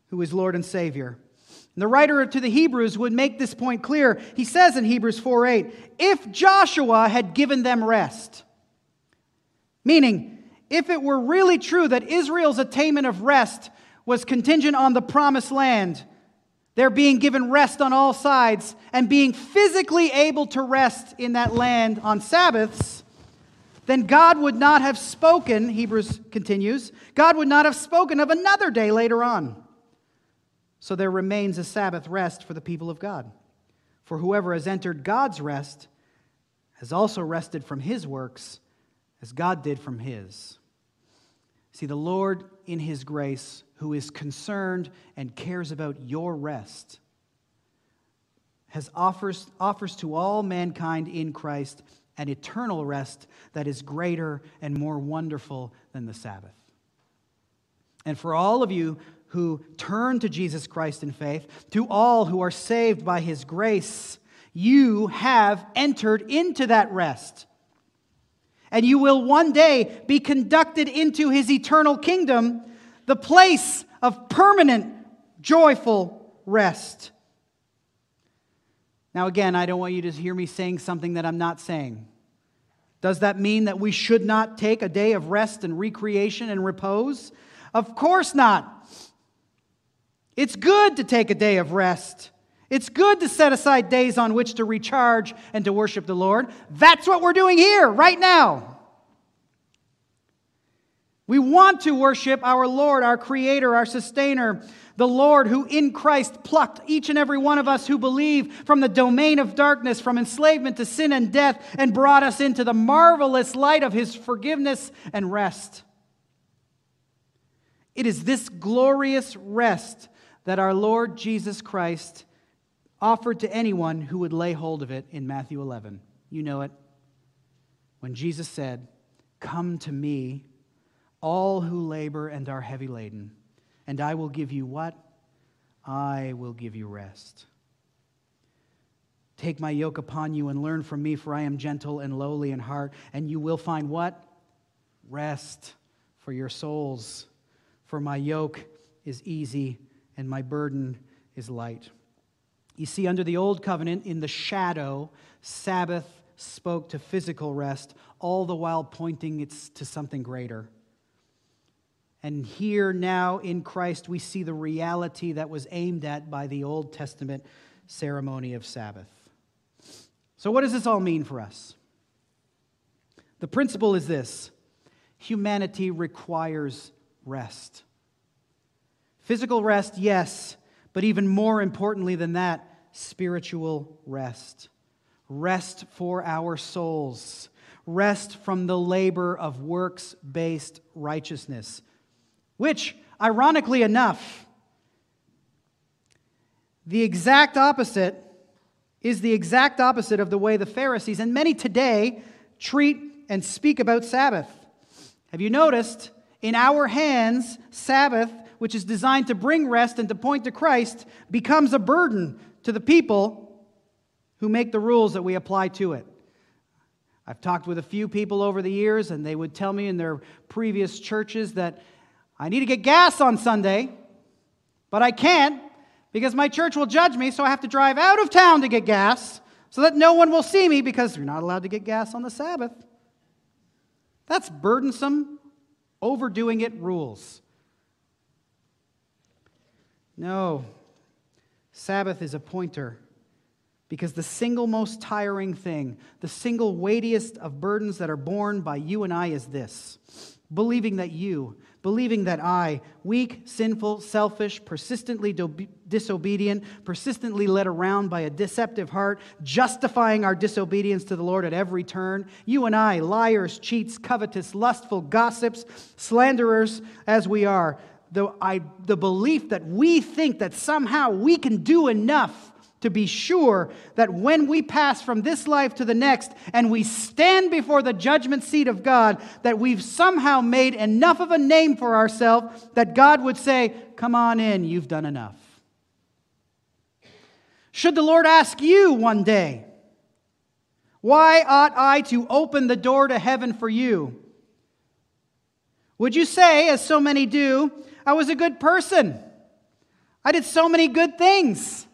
Speaker 1: who is Lord and Savior. And the writer to the Hebrews would make this point clear. He says in Hebrews 4 8, if Joshua had given them rest, meaning, if it were really true that Israel's attainment of rest was contingent on the promised land, their being given rest on all sides and being physically able to rest in that land on Sabbaths, then God would not have spoken, Hebrews continues, God would not have spoken of another day later on. So there remains a Sabbath rest for the people of God. For whoever has entered God's rest has also rested from his works as God did from his. See, the Lord, in his grace, who is concerned and cares about your rest, has offers, offers to all mankind in Christ an eternal rest that is greater and more wonderful than the Sabbath. And for all of you who turn to Jesus Christ in faith, to all who are saved by his grace, you have entered into that rest. And you will one day be conducted into his eternal kingdom the place of permanent, joyful rest. Now, again, I don't want you to hear me saying something that I'm not saying. Does that mean that we should not take a day of rest and recreation and repose? Of course not. It's good to take a day of rest. It's good to set aside days on which to recharge and to worship the Lord. That's what we're doing here right now. We want to worship our Lord, our Creator, our Sustainer, the Lord who in Christ plucked each and every one of us who believe from the domain of darkness, from enslavement to sin and death, and brought us into the marvelous light of His forgiveness and rest. It is this glorious rest that our Lord Jesus Christ offered to anyone who would lay hold of it in Matthew 11. You know it. When Jesus said, Come to me, all who labor and are heavy laden, and I will give you what? I will give you rest. Take my yoke upon you and learn from me, for I am gentle and lowly in heart, and you will find what? Rest for your souls. For my yoke is easy and my burden is light. You see, under the old covenant, in the shadow, Sabbath spoke to physical rest, all the while pointing it to something greater. And here now in Christ, we see the reality that was aimed at by the Old Testament ceremony of Sabbath. So, what does this all mean for us? The principle is this humanity requires rest. Physical rest, yes, but even more importantly than that, spiritual rest. Rest for our souls. Rest from the labor of works based righteousness which, ironically enough, the exact opposite is the exact opposite of the way the Pharisees and many today treat and speak about Sabbath. Have you noticed? In our hands, Sabbath, which is designed to bring rest and to point to Christ, becomes a burden to the people who make the rules that we apply to it. I've talked with a few people over the years, and they would tell me in their previous churches that I need to get gas on Sunday, but I can't because my church will judge me, so I have to drive out of town to get gas so that no one will see me because you're not allowed to get gas on the Sabbath. That's burdensome, overdoing it rules. No, Sabbath is a pointer because the single most tiring thing, the single weightiest of burdens that are borne by you and I is this. Believing that you, believing that I, weak, sinful, selfish, persistently do- disobedient, persistently led around by a deceptive heart, justifying our disobedience to the Lord at every turn, you and I, liars, cheats, covetous, lustful, gossips, slanderers as we are, the, I, the belief that we think that somehow we can do enough to be sure that when we pass from this life to the next and we stand before the judgment seat of God, that we've somehow made enough of a name for ourselves that God would say, Come on in, you've done enough. Should the Lord ask you one day, Why ought I to open the door to heaven for you? Would you say, as so many do, I was a good person? I did so many good things.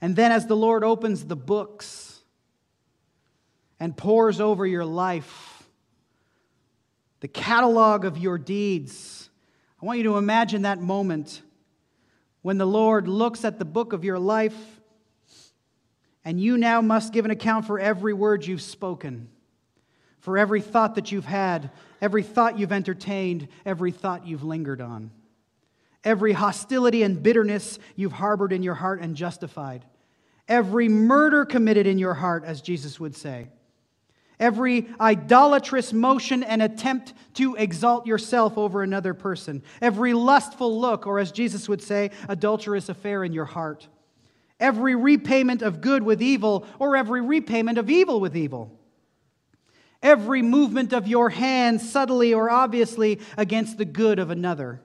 Speaker 1: And then, as the Lord opens the books and pours over your life the catalog of your deeds, I want you to imagine that moment when the Lord looks at the book of your life and you now must give an account for every word you've spoken, for every thought that you've had, every thought you've entertained, every thought you've lingered on, every hostility and bitterness you've harbored in your heart and justified. Every murder committed in your heart, as Jesus would say, every idolatrous motion and attempt to exalt yourself over another person, every lustful look, or as Jesus would say, adulterous affair in your heart, every repayment of good with evil, or every repayment of evil with evil. Every movement of your hand, subtly or obviously, against the good of another.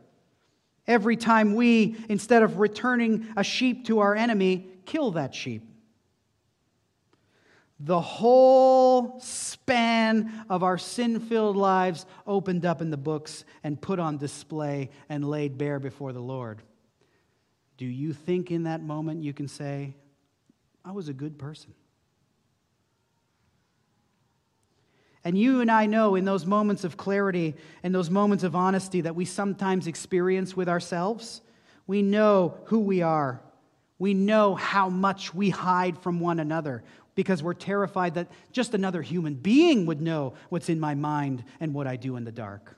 Speaker 1: Every time we, instead of returning a sheep to our enemy, kill that sheep. The whole span of our sin filled lives opened up in the books and put on display and laid bare before the Lord. Do you think in that moment you can say, I was a good person? And you and I know in those moments of clarity and those moments of honesty that we sometimes experience with ourselves, we know who we are we know how much we hide from one another because we're terrified that just another human being would know what's in my mind and what I do in the dark.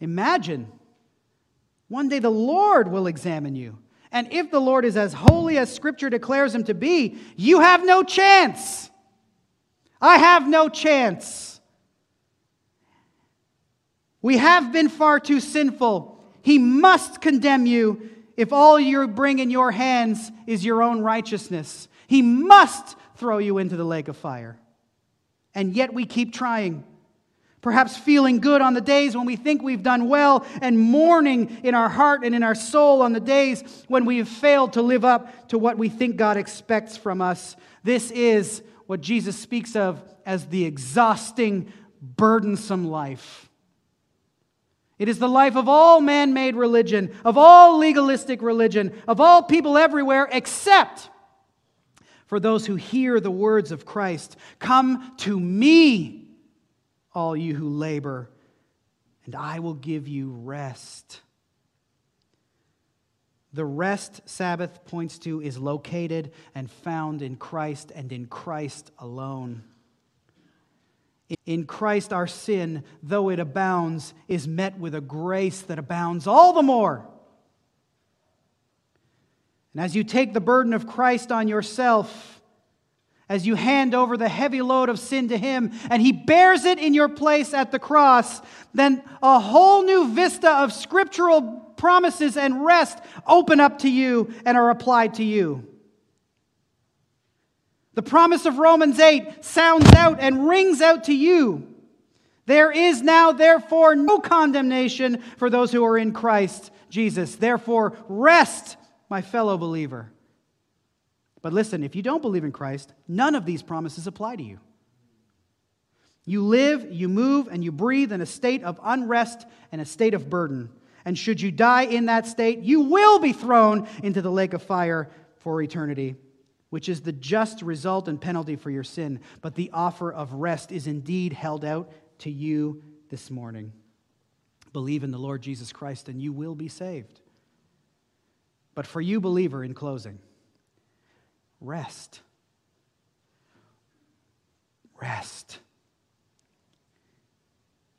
Speaker 1: Imagine one day the Lord will examine you. And if the Lord is as holy as Scripture declares him to be, you have no chance. I have no chance. We have been far too sinful. He must condemn you if all you bring in your hands is your own righteousness. He must throw you into the lake of fire. And yet we keep trying. Perhaps feeling good on the days when we think we've done well, and mourning in our heart and in our soul on the days when we have failed to live up to what we think God expects from us. This is what Jesus speaks of as the exhausting, burdensome life. It is the life of all man made religion, of all legalistic religion, of all people everywhere, except for those who hear the words of Christ Come to me, all you who labor, and I will give you rest. The rest Sabbath points to is located and found in Christ and in Christ alone. In Christ, our sin, though it abounds, is met with a grace that abounds all the more. And as you take the burden of Christ on yourself, as you hand over the heavy load of sin to Him, and He bears it in your place at the cross, then a whole new vista of scriptural promises and rest open up to you and are applied to you. The promise of Romans 8 sounds out and rings out to you. There is now, therefore, no condemnation for those who are in Christ Jesus. Therefore, rest, my fellow believer. But listen, if you don't believe in Christ, none of these promises apply to you. You live, you move, and you breathe in a state of unrest and a state of burden. And should you die in that state, you will be thrown into the lake of fire for eternity which is the just result and penalty for your sin, but the offer of rest is indeed held out to you this morning. Believe in the Lord Jesus Christ and you will be saved. But for you, believer, in closing, rest. Rest.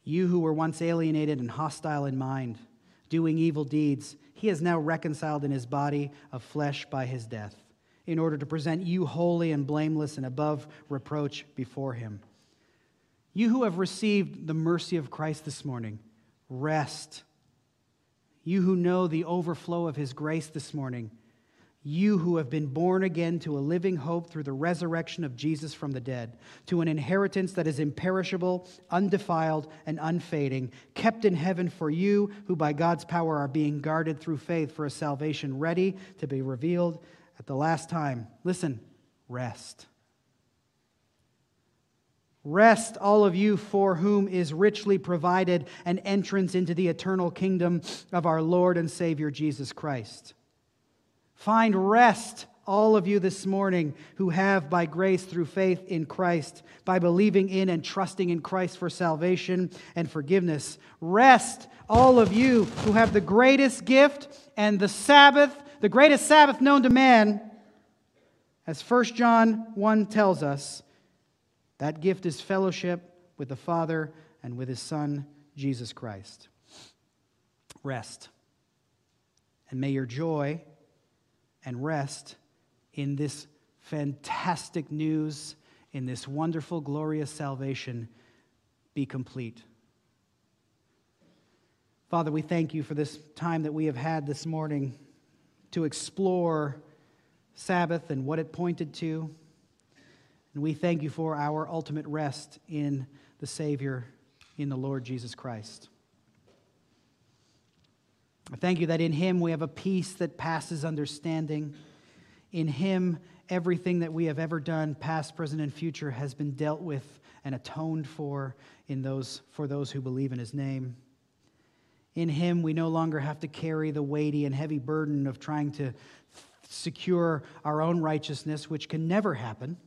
Speaker 1: You who were once alienated and hostile in mind, doing evil deeds, he is now reconciled in his body of flesh by his death in order to present you holy and blameless and above reproach before him. You who have received the mercy of Christ this morning, rest. You who know the overflow of his grace this morning, you who have been born again to a living hope through the resurrection of Jesus from the dead, to an inheritance that is imperishable, undefiled, and unfading, kept in heaven for you who by God's power are being guarded through faith for a salvation ready to be revealed at the last time. Listen, rest. Rest, all of you for whom is richly provided an entrance into the eternal kingdom of our Lord and Savior Jesus Christ. Find rest, all of you this morning who have, by grace through faith in Christ, by believing in and trusting in Christ for salvation and forgiveness. Rest, all of you who have the greatest gift and the Sabbath the greatest Sabbath known to man, as 1 John 1 tells us, that gift is fellowship with the Father and with his Son, Jesus Christ. Rest. And may your joy and rest in this fantastic news, in this wonderful, glorious salvation, be complete. Father, we thank you for this time that we have had this morning to explore Sabbath and what it pointed to. And we thank you for our ultimate rest in the Savior, in the Lord Jesus Christ. I thank you that in Him we have a peace that passes understanding. In Him, everything that we have ever done, past, present, and future, has been dealt with and atoned for in those, for those who believe in His name. In Him, we no longer have to carry the weighty and heavy burden of trying to secure our own righteousness, which can never happen.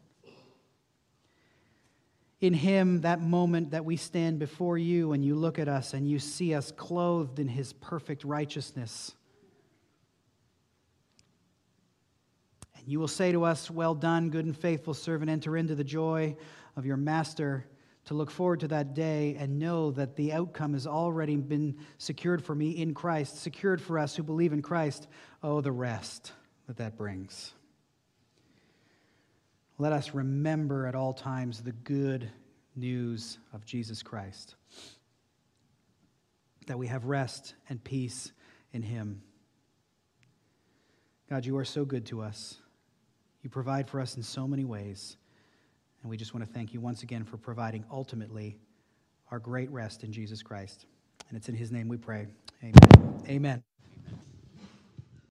Speaker 1: In Him, that moment that we stand before you and you look at us and you see us clothed in His perfect righteousness. And You will say to us, Well done, good and faithful servant, enter into the joy of your master. To look forward to that day and know that the outcome has already been secured for me in Christ, secured for us who believe in Christ. Oh, the rest that that brings. Let us remember at all times the good news of Jesus Christ, that we have rest and peace in Him. God, you are so good to us. You provide for us in so many ways. And we just want to thank you once again for providing ultimately our great rest in Jesus Christ. And it's in his name we pray. Amen. Amen.